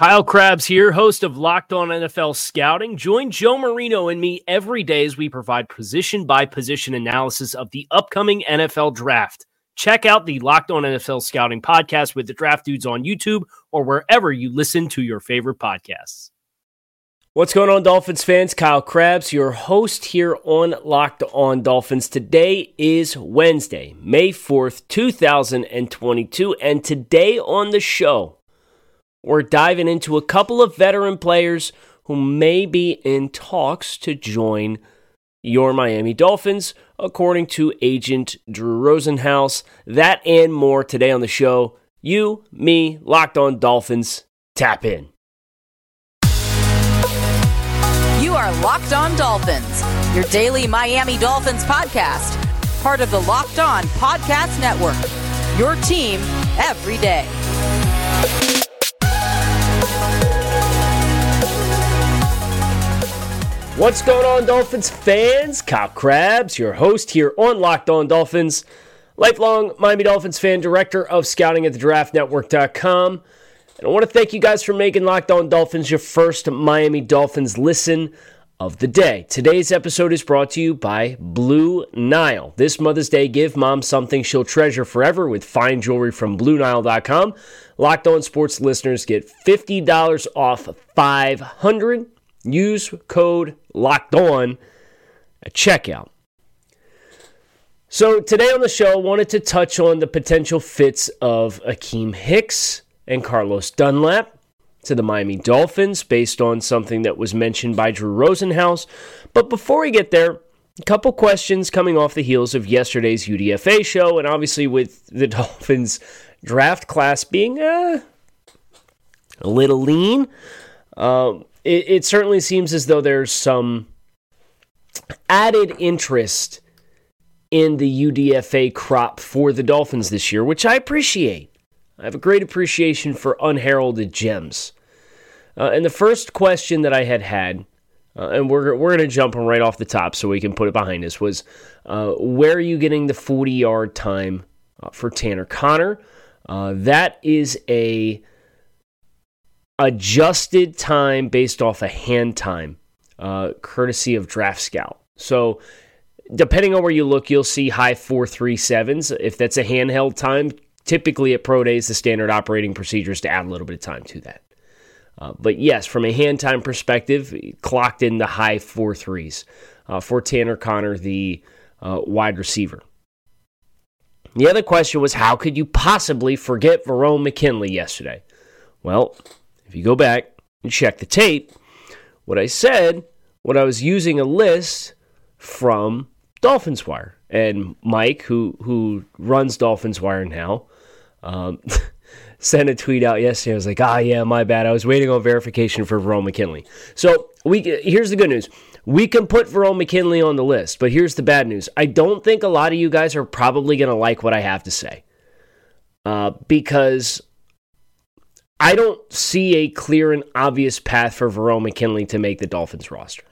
Kyle Crabbs here, host of Locked On NFL Scouting. Join Joe Marino and me every day as we provide position by position analysis of the upcoming NFL draft. Check out the Locked On NFL Scouting podcast with the draft dudes on YouTube or wherever you listen to your favorite podcasts. What's going on, Dolphins fans? Kyle Crabbs, your host here on Locked On Dolphins. Today is Wednesday, May 4th, 2022, and today on the show, we're diving into a couple of veteran players who may be in talks to join your Miami Dolphins, according to agent Drew Rosenhaus. That and more today on the show. You, me, locked on Dolphins. Tap in. You are Locked On Dolphins, your daily Miami Dolphins podcast, part of the Locked On Podcast Network. Your team every day. What's going on, Dolphins fans? Kyle Crabbs, your host here on Locked On Dolphins, lifelong Miami Dolphins fan, director of scouting at the draftnetwork.com. And I want to thank you guys for making Locked On Dolphins your first Miami Dolphins listen of the day. Today's episode is brought to you by Blue Nile. This Mother's Day, give mom something she'll treasure forever with fine jewelry from BlueNile.com. Locked On Sports listeners get $50 off 500 Use code locked on at checkout. So today on the show, I wanted to touch on the potential fits of Akiem Hicks and Carlos Dunlap to the Miami Dolphins based on something that was mentioned by Drew Rosenhaus. But before we get there, a couple questions coming off the heels of yesterday's UDFA show, and obviously with the Dolphins draft class being uh, a little lean. Um, it, it certainly seems as though there's some added interest in the UDFA crop for the Dolphins this year, which I appreciate. I have a great appreciation for unheralded gems. Uh, and the first question that I had had, uh, and we're, we're going to jump right off the top so we can put it behind us, was uh, where are you getting the 40 yard time uh, for Tanner Conner? Uh, that is a adjusted time based off a of hand time, uh, courtesy of Draft Scout. So, depending on where you look, you'll see high 437s. If that's a handheld time, typically at Pro Days, the standard operating procedure is to add a little bit of time to that. Uh, but yes, from a hand time perspective, clocked in the high four threes uh, for Tanner Conner, the uh, wide receiver. The other question was how could you possibly forget Verone McKinley yesterday? Well, if you go back and check the tape, what I said, what I was using a list from Dolphins Wire. And Mike, who who runs Dolphins Wire now, um, sent a tweet out yesterday. I was like, ah, yeah, my bad. I was waiting on verification for Verone McKinley. So we here's the good news. We can put Verone McKinley on the list, but here's the bad news. I don't think a lot of you guys are probably going to like what I have to say. Uh, because I don't see a clear and obvious path for Verone McKinley to make the Dolphins roster.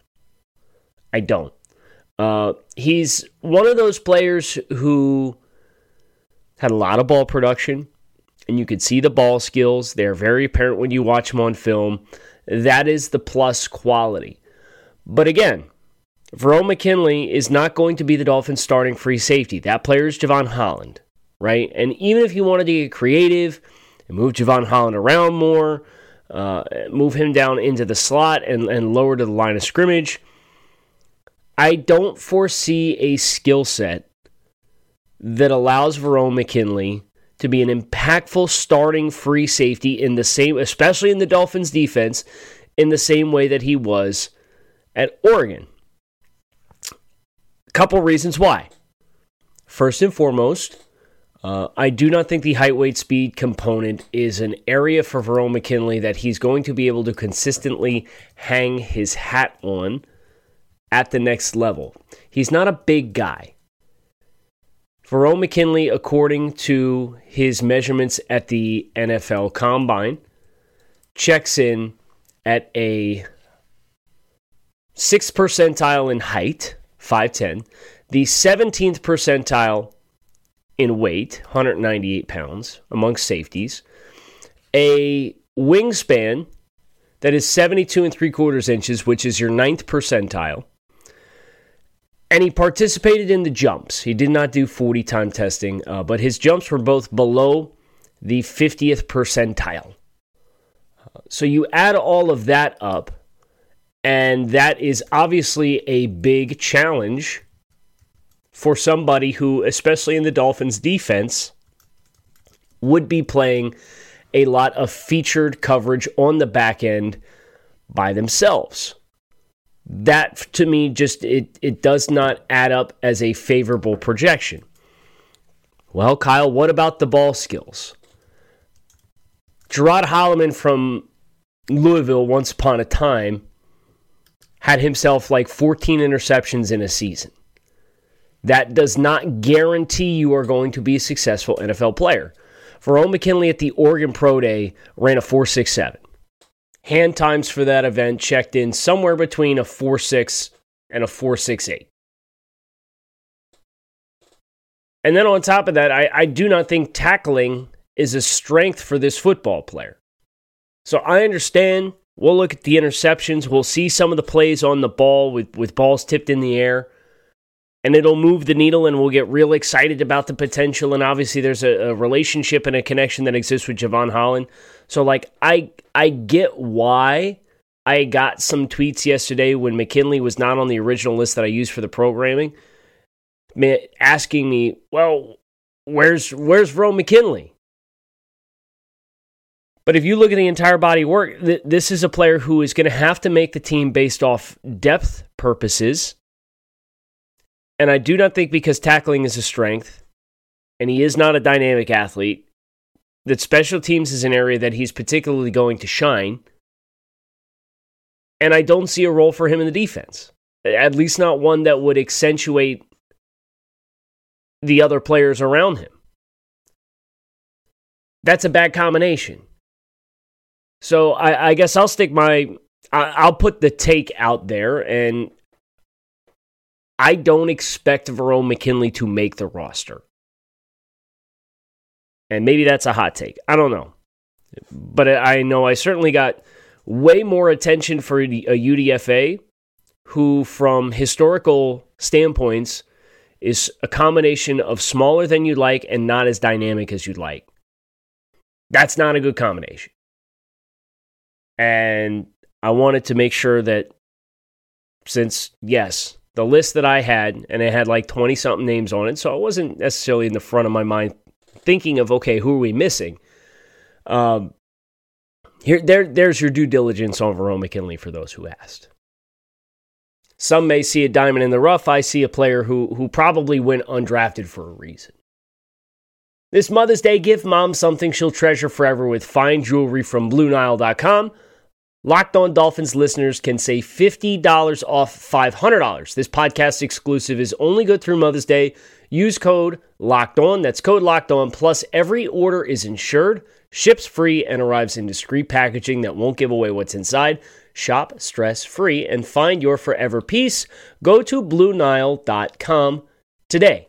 I don't. Uh, he's one of those players who had a lot of ball production, and you could see the ball skills. They're very apparent when you watch him on film. That is the plus quality. But again, Verone McKinley is not going to be the Dolphins starting free safety. That player is Jevon Holland, right? And even if you wanted to get creative, and move Jevon Holland around more, uh, move him down into the slot and, and lower to the line of scrimmage. I don't foresee a skill set that allows Verone McKinley to be an impactful starting free safety in the same, especially in the Dolphins defense, in the same way that he was at Oregon. Couple reasons why. First and foremost, uh, I do not think the height, weight, speed component is an area for Verone McKinley that he's going to be able to consistently hang his hat on at the next level. He's not a big guy. Verone McKinley, according to his measurements at the NFL Combine, checks in at a sixth percentile in height, 5'10, the 17th percentile in weight, 198 pounds, amongst safeties, a wingspan that is 72 and three quarters inches, which is your ninth percentile. And he participated in the jumps. He did not do 40 time testing, uh, but his jumps were both below the 50th percentile. So you add all of that up, and that is obviously a big challenge for somebody who, especially in the Dolphins defense, would be playing a lot of featured coverage on the back end by themselves. That to me just it it does not add up as a favorable projection. Well, Kyle, what about the ball skills? Gerod Holliman from Louisville once upon a time had himself like 14 interceptions in a season. That does not guarantee you are going to be a successful NFL player. Verone McKinley at the Oregon Pro Day ran a 4.67. Hand times for that event checked in somewhere between a 4.6 and a 4.68. And then on top of that, I, I do not think tackling is a strength for this football player. So I understand. We'll look at the interceptions. We'll see some of the plays on the ball with, with balls tipped in the air and it'll move the needle and we'll get real excited about the potential and obviously there's a, a, relationship and a connection that exists with Jevon Holland. So like I I get why I got some tweets yesterday when McKinley was not on the original list that I used for the programming asking me, "Well, where's where's Verone McKinley?" But if you look at the entire body work, th- this is a player who is going to have to make the team based off depth purposes and I do not think because tackling is a strength and he is not a dynamic athlete, that special teams is an area that he's particularly going to shine. And I don't see a role for him in the defense, at least not one that would accentuate the other players around him. That's a bad combination. So I, I guess I'll stick my, I'll put the take out there, and I don't expect Verone McKinley to make the roster. And maybe that's a hot take. I don't know. But I know I certainly got way more attention for a UDFA who, from historical standpoints, is a combination of smaller than you'd like and not as dynamic as you'd like. That's not a good combination. And I wanted to make sure that since, yes, the list that I had, and it had like 20 something names on it. So I wasn't necessarily in the front of my mind thinking of, okay, who are we missing? Um, here, there, there's your due diligence on Verone McKinley for those who asked. Some may see a diamond in the rough. I see a player who, who probably went undrafted for a reason. This Mother's Day, give mom something she'll treasure forever with fine jewelry from BlueNile.com. Locked On Dolphins listeners can save $50 off $500. This podcast exclusive is only good through Mother's Day. Use code Locked On. That's code Locked On. Plus, every order is insured, ships free, and arrives in discreet packaging that won't give away what's inside. Shop stress free and find your forever peace. Go to BlueNile.com today.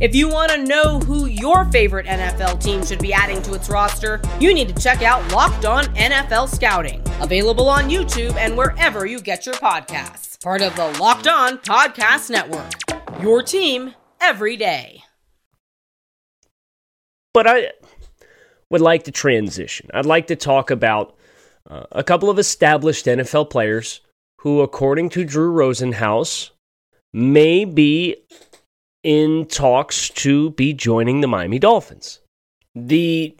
If you want to know who your favorite NFL team should be adding to its roster, you need to check out Locked On NFL Scouting, available on YouTube and wherever you get your podcasts. Part of the Locked On Podcast Network. Your team every day. But I would like to transition. I'd like to talk about uh, a couple of established NFL players who, according to Drew Rosenhaus, may be in talks to be joining the Miami Dolphins. The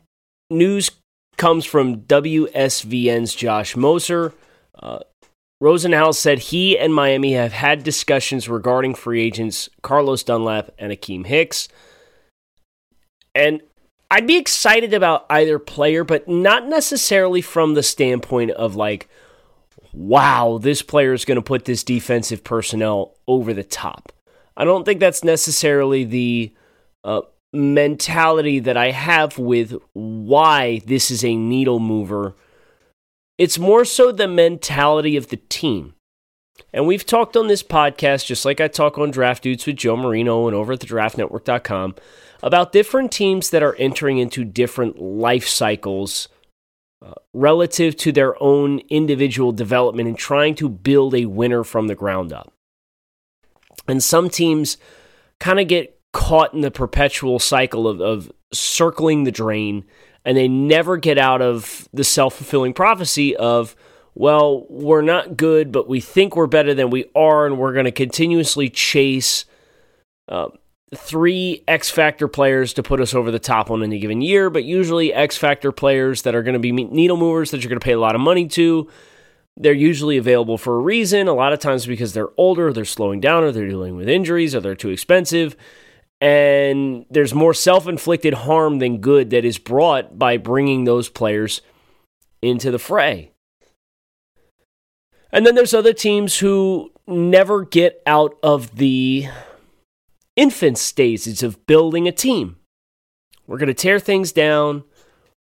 news comes from WSVN's Josh Moser. Uh, Rosenhaus said he and Miami have had discussions regarding free agents Carlos Dunlap and Akiem Hicks. And I'd be excited about either player, but not necessarily from the standpoint of like, wow, this player is going to put this defensive personnel over the top. I don't think that's necessarily the uh, mentality that I have with why this is a needle mover. It's more so the mentality of the team. And we've talked on this podcast, just like I talk on Draft Dudes with Joe Marino and over at the draftnetwork.com, about different teams that are entering into different life cycles uh, relative to their own individual development and trying to build a winner from the ground up. And some teams kind of get caught in the perpetual cycle of, of circling the drain and they never get out of the self fulfilling prophecy of, well, we're not good, but we think we're better than we are, and we're going to continuously chase uh, three X Factor players to put us over the top on any given year, but usually X Factor players that are going to be needle movers that you're going to pay a lot of money to. They're usually available for a reason, a lot of times because they're older, they're slowing down, or they're dealing with injuries, or they're too expensive. And there's more self inflicted harm than good that is brought by bringing those players into the fray. And then there's other teams who never get out of the infant stages of building a team. We're going to tear things down.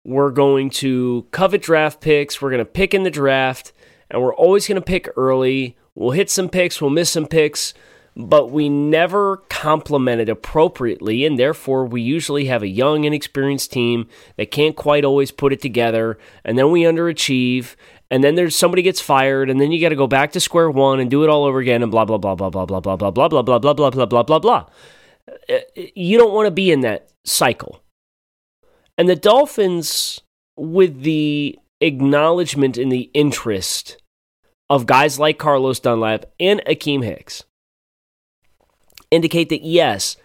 We're going to covet draft picks. We're going to pick in the draft, and we're always going to pick early. We'll hit some picks, we'll miss some picks, but we never complement it appropriately, and therefore we usually have a young, inexperienced team that can't quite always put it together, and then we underachieve, and then there's somebody gets fired, and then you got to go back to square one and do it all over again, and blah blah blah blah blah blah blah blah blah blah blah blah blah blah blah blah blah. You don't want to be in that cycle. And the Dolphins, with the acknowledgement in the interest of guys like Carlos Dunlap and Akiem Hicks, indicate that yes,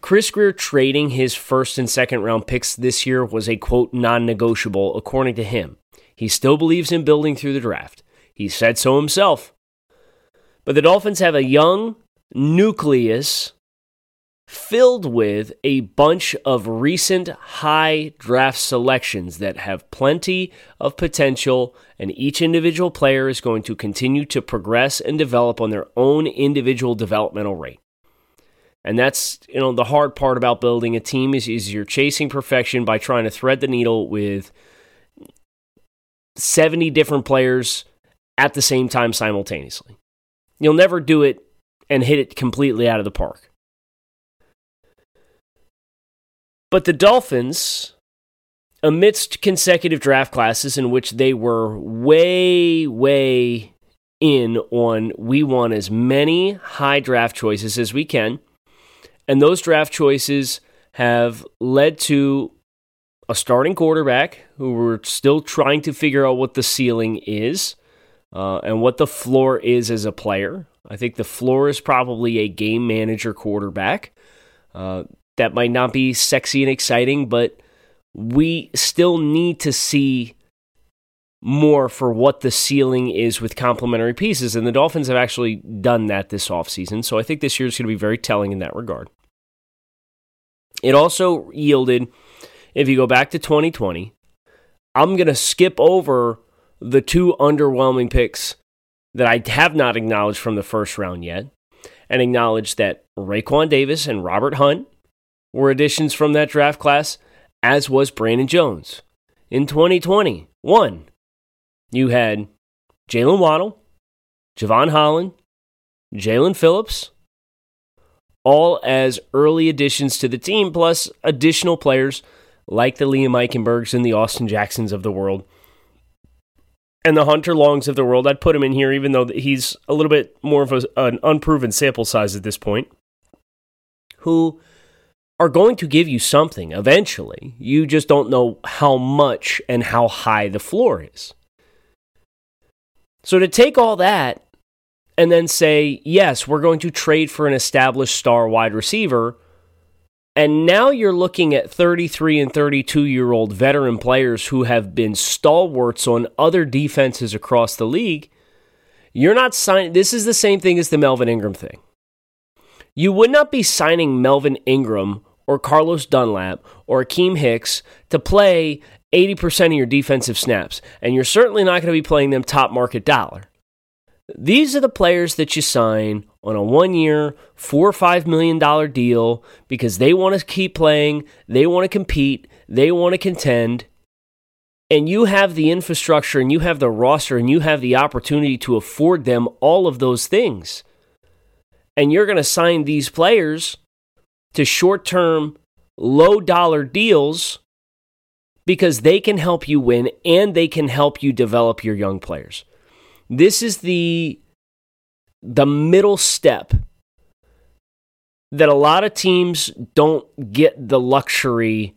Chris Grier trading his first and second round picks this year was a quote non negotiable, according to him. He still believes in building through the draft. He said so himself. But the Dolphins have a young nucleus filled with a bunch of recent high draft selections that have plenty of potential, and each individual player is going to continue to progress and develop on their own individual developmental rate. And that's, you know, the hard part about building a team is, is you're chasing perfection by trying to thread the needle with 70 different players at the same time simultaneously. You'll never do it and hit it completely out of the park. But the Dolphins, amidst consecutive draft classes in which they were way, way in on we want as many high draft choices as we can and those draft choices have led to a starting quarterback who we're still trying to figure out what the ceiling is uh, and what the floor is as a player. I think the floor is probably a game manager quarterback. Uh, that might not be sexy and exciting, but we still need to see more for what the ceiling is with complementary pieces. And the Dolphins have actually done that this offseason. So I think this year is going to be very telling in that regard. It also yielded, if you go back to 2020, I'm going to skip over the two underwhelming picks that I have not acknowledged from the first round yet and acknowledge that Raekwon Davis and Robert Hunt were additions from that draft class, as was Brandon Jones. In 2021, you had Jaylen Waddle, Jevon Holland, Jaelan Phillips, all as early additions to the team, plus additional players like the Liam Eichenbergs and the Austin Jacksons of the world. And the Hunter Longs of the world, I'd put him in here, even though he's a little bit more of a, an unproven sample size at this point, who are going to give you something eventually. You just don't know how much and how high the floor is. So to take all that and then say, yes, we're going to trade for an established star wide receiver. And now you're looking at 33 and 32 year old veteran players who have been stalwarts on other defenses across the league. You're not signing, this is the same thing as the Melvin Ingram thing. You would not be signing Melvin Ingram or Carlos Dunlap or Akiem Hicks to play 80% of your defensive snaps, and you're certainly not going to be playing them top market dollar. These are the players that you sign on a one year, four or five million dollar deal because they want to keep playing, they want to compete, they want to contend, and you have the infrastructure and you have the roster and you have the opportunity to afford them all of those things and you're going to sign these players to short term, low dollar deals because they can help you win and they can help you develop your young players. This is the the middle step that a lot of teams don't get the luxury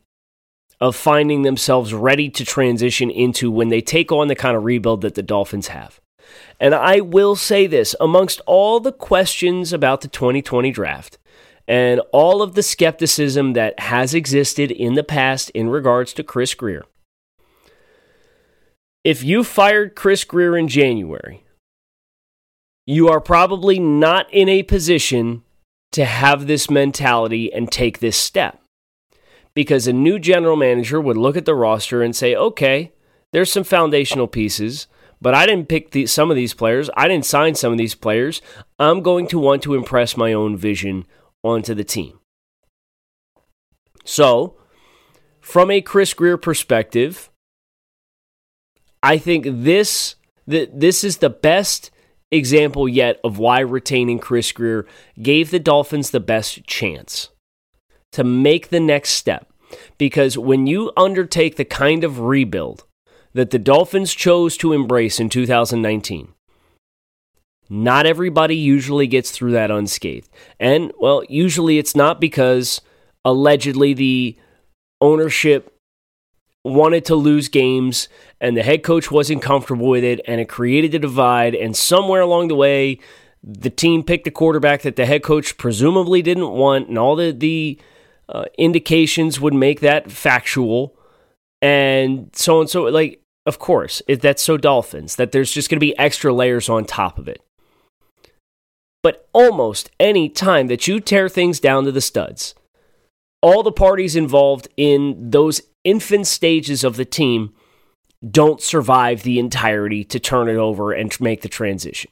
of finding themselves ready to transition into when they take on the kind of rebuild that the Dolphins have. And I will say this amongst all the questions about the 2020 draft and all of the skepticism that has existed in the past in regards to Chris Grier, if you fired Chris Grier in January, you are probably not in a position to have this mentality and take this step. Because a new general manager would look at the roster and say, okay, there's some foundational pieces. But I didn't pick the, some of these players. I didn't sign some of these players. I'm going to want to impress my own vision onto the team. So, from a Chris Grier perspective, I think this that this is the best example yet of why retaining Chris Grier gave the Dolphins the best chance to make the next step. Because when you undertake the kind of rebuild that the Dolphins chose to embrace in 2019. Not everybody usually gets through that unscathed. And, well, usually it's not because allegedly the ownership wanted to lose games and the head coach wasn't comfortable with it and it created a divide. And somewhere along the way, the team picked a quarterback that the head coach presumably didn't want, and all the, the uh, indications would make that factual. And so and so, like, of course, it, that's so Dolphins that there's just going to be extra layers on top of it. But almost any time that you tear things down to the studs, all the parties involved in those infant stages of the team don't survive the entirety to turn it over and make the transition.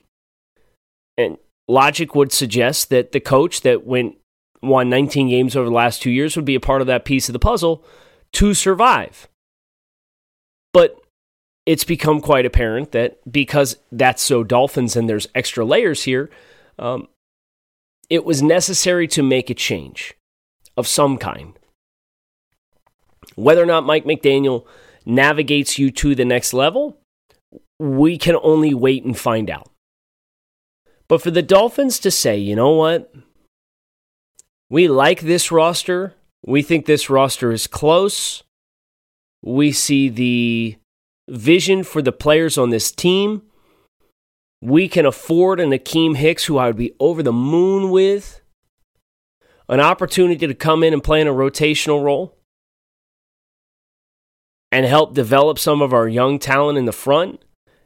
And logic would suggest that the coach that went won 19 games over the last 2 years would be a part of that piece of the puzzle to survive. But it's become quite apparent that because that's so Dolphins and there's extra layers here, um, it was necessary to make a change of some kind. Whether or not Mike McDaniel navigates you to the next level, we can only wait and find out. But for the Dolphins to say, you know what? We like this roster. We think this roster is close. We see the vision for the players on this team. We can afford an Akiem Hicks, who I would be over the moon with, an opportunity to come in and play in a rotational role and help develop some of our young talent in the front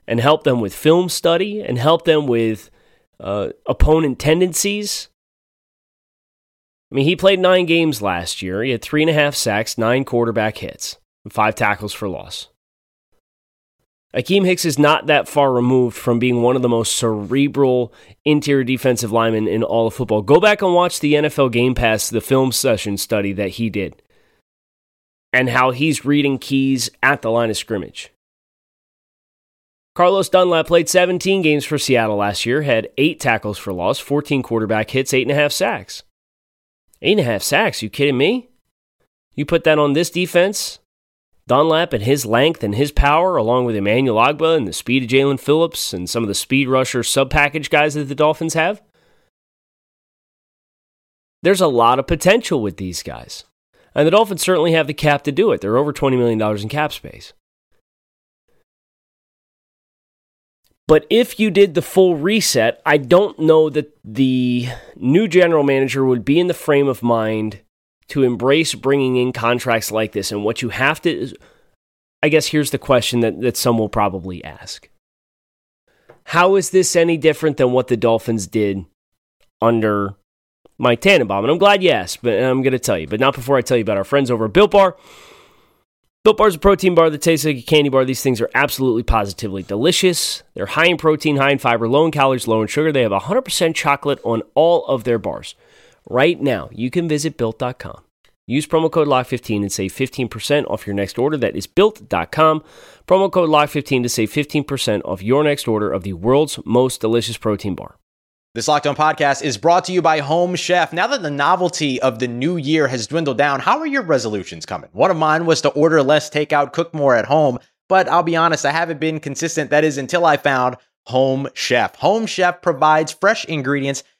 and help them with film study and help them with uh, opponent tendencies. I mean, he played nine games last year. He had three and a half sacks, nine quarterback hits, and five tackles for loss. Akiem Hicks is not that far removed from being one of the most cerebral interior defensive linemen in all of football. Go back and watch the NFL Game Pass, the film session study that he did, and how he's reading keys at the line of scrimmage. Carlos Dunlap played 17 games for Seattle last year, had eight tackles for loss, 14 quarterback hits, eight and a half sacks. Eight and a half sacks? You kidding me? You put that on this defense, Dunlap and his length and his power, along with Emmanuel Ogbah and the speed of Jaelan Phillips and some of the speed rusher sub package guys that the Dolphins have. There's a lot of potential with these guys. And the Dolphins certainly have the cap to do it. They're over $20 million in cap space. But if you did the full reset, I don't know that the new general manager would be in the frame of mind to embrace bringing in contracts like this. And what you have to, I guess here's the question that, that some will probably ask How is this any different than what the Dolphins did under Mike Tannenbaum? And I'm glad you asked, but I'm going to tell you. But not before I tell you about our friends over at Built Bar. Built Bar is a protein bar that tastes like a candy bar. These things are absolutely positively delicious. They're high in protein, high in fiber, low in calories, low in sugar. They have 100% chocolate on all of their bars. Right now, you can visit built.com. Use promo code LOCK15 and save 15% off your next order. That is built.com. Promo code LOCK15 to save 15% off your next order of the world's most delicious protein bar. This Locked On podcast is brought to you by Home Chef. Now that the novelty of the new year has dwindled down, how are your resolutions coming? One of mine was to order less takeout, cook more at home, but I'll be honest, I haven't been consistent. That is until I found Home Chef. Home Chef provides fresh ingredients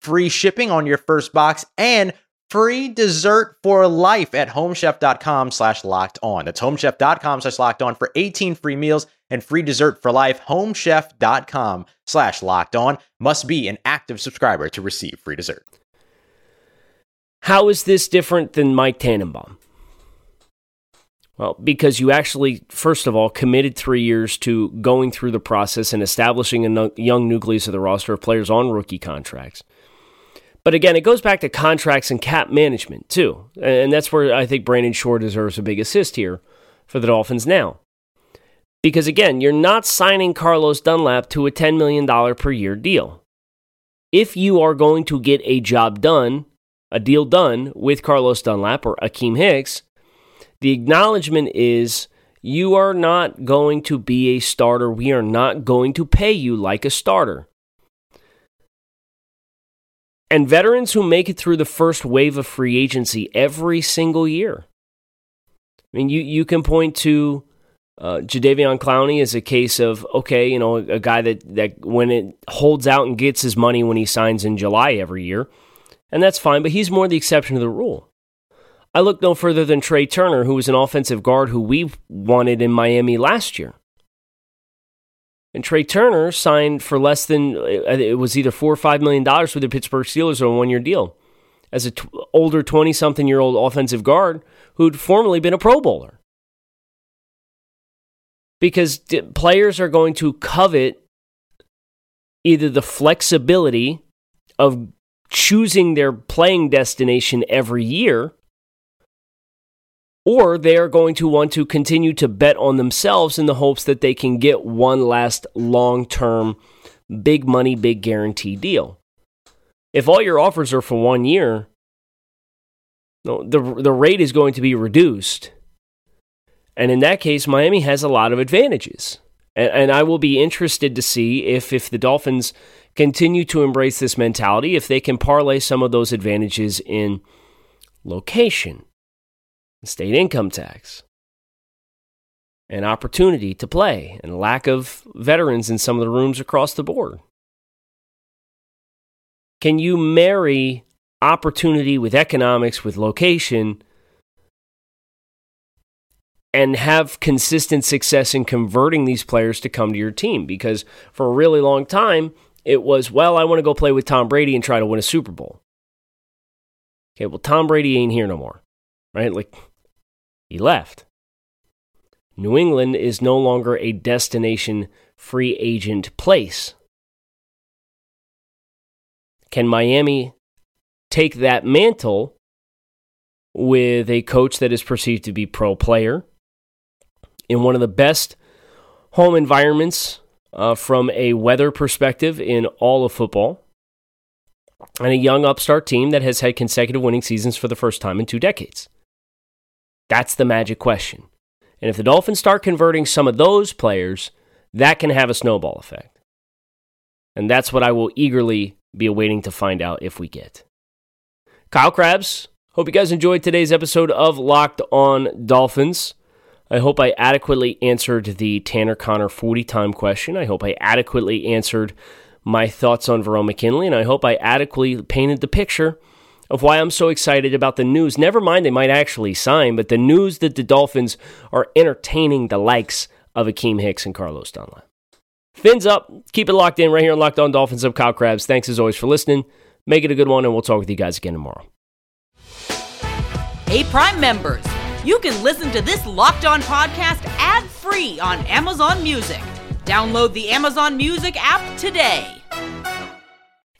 free shipping on your first box and free dessert for life at homechef.com slash locked on. That's homechef.com slash locked on for 18 free meals and free dessert for life. Homechef.com slash locked on must be an active subscriber to receive free dessert. How is this different than Mike Tannenbaum? Well, because you actually, first of all, committed three years to going through the process and establishing a young nucleus of the roster of players on rookie contracts. But again, it goes back to contracts and cap management too. And that's where I think Brandon Shore deserves a big assist here for the Dolphins now. Because again, you're not signing Carlos Dunlap to a $10 million per year deal. If you are going to get a job done, a deal done with Carlos Dunlap or Akiem Hicks, the acknowledgement is you are not going to be a starter. We are not going to pay you like a starter. And veterans who make it through the first wave of free agency every single year. I mean, you, you can point to uh, Jadeveon Clowney as a case of, okay, you know, a guy that, that when it holds out and gets his money when he signs in July every year, and that's fine, but he's more the exception to the rule. I look no further than Trai Turner, who was an offensive guard who we wanted in Miami last year. And Trai Turner signed for less than uh, it was either four or five million dollars with the Pittsburgh Steelers on a one year deal as an t- older 20 something year old offensive guard who'd formerly been a Pro Bowler. Because d- players are going to covet either the flexibility of choosing their playing destination every year or they are going to want to continue to bet on themselves in the hopes that they can get one last long term, big money, big guarantee deal. If all your offers are for one year, the, the rate is going to be reduced. And in that case, Miami has a lot of advantages. And, and I will be interested to see if, if the Dolphins continue to embrace this mentality, if they can parlay some of those advantages in location state income tax, and opportunity to play, and lack of veterans in some of the rooms across the board. Can you marry opportunity with economics, with location, and have consistent success in converting these players to come to your team? Because for a really long time, it was, well, I want to go play with Tom Brady and try to win a Super Bowl. Okay, well, Tom Brady ain't here no more, right? Like, he left. New England is no longer a destination free agent place. Can Miami take that mantle with a coach that is perceived to be pro player in one of the best home environments uh, from a weather perspective in all of football? and a young upstart team that has had consecutive winning seasons for the first time in two decades? That's the magic question. And if the Dolphins start converting some of those players, that can have a snowball effect. And that's what I will eagerly be awaiting to find out if we get. Kyle Crabbs, hope you guys enjoyed today's episode of Locked on Dolphins. I hope I adequately answered the Tanner Conner 40 time question. I hope I adequately answered my thoughts on Verone McKinley, and I hope I adequately painted the picture of why I'm so excited about the news. Never mind, they might actually sign, but the news that the Dolphins are entertaining the likes of Akiem Hicks and Carlos Dunlap. Fins up. Keep it locked in right here on Locked On Dolphins. I'm Kyle Crabbs. Thanks as always for listening. Make it a good one, and we'll talk with you guys again tomorrow. Hey, Prime members, you can listen to this Locked On podcast ad free on Amazon Music. Download the Amazon Music app today.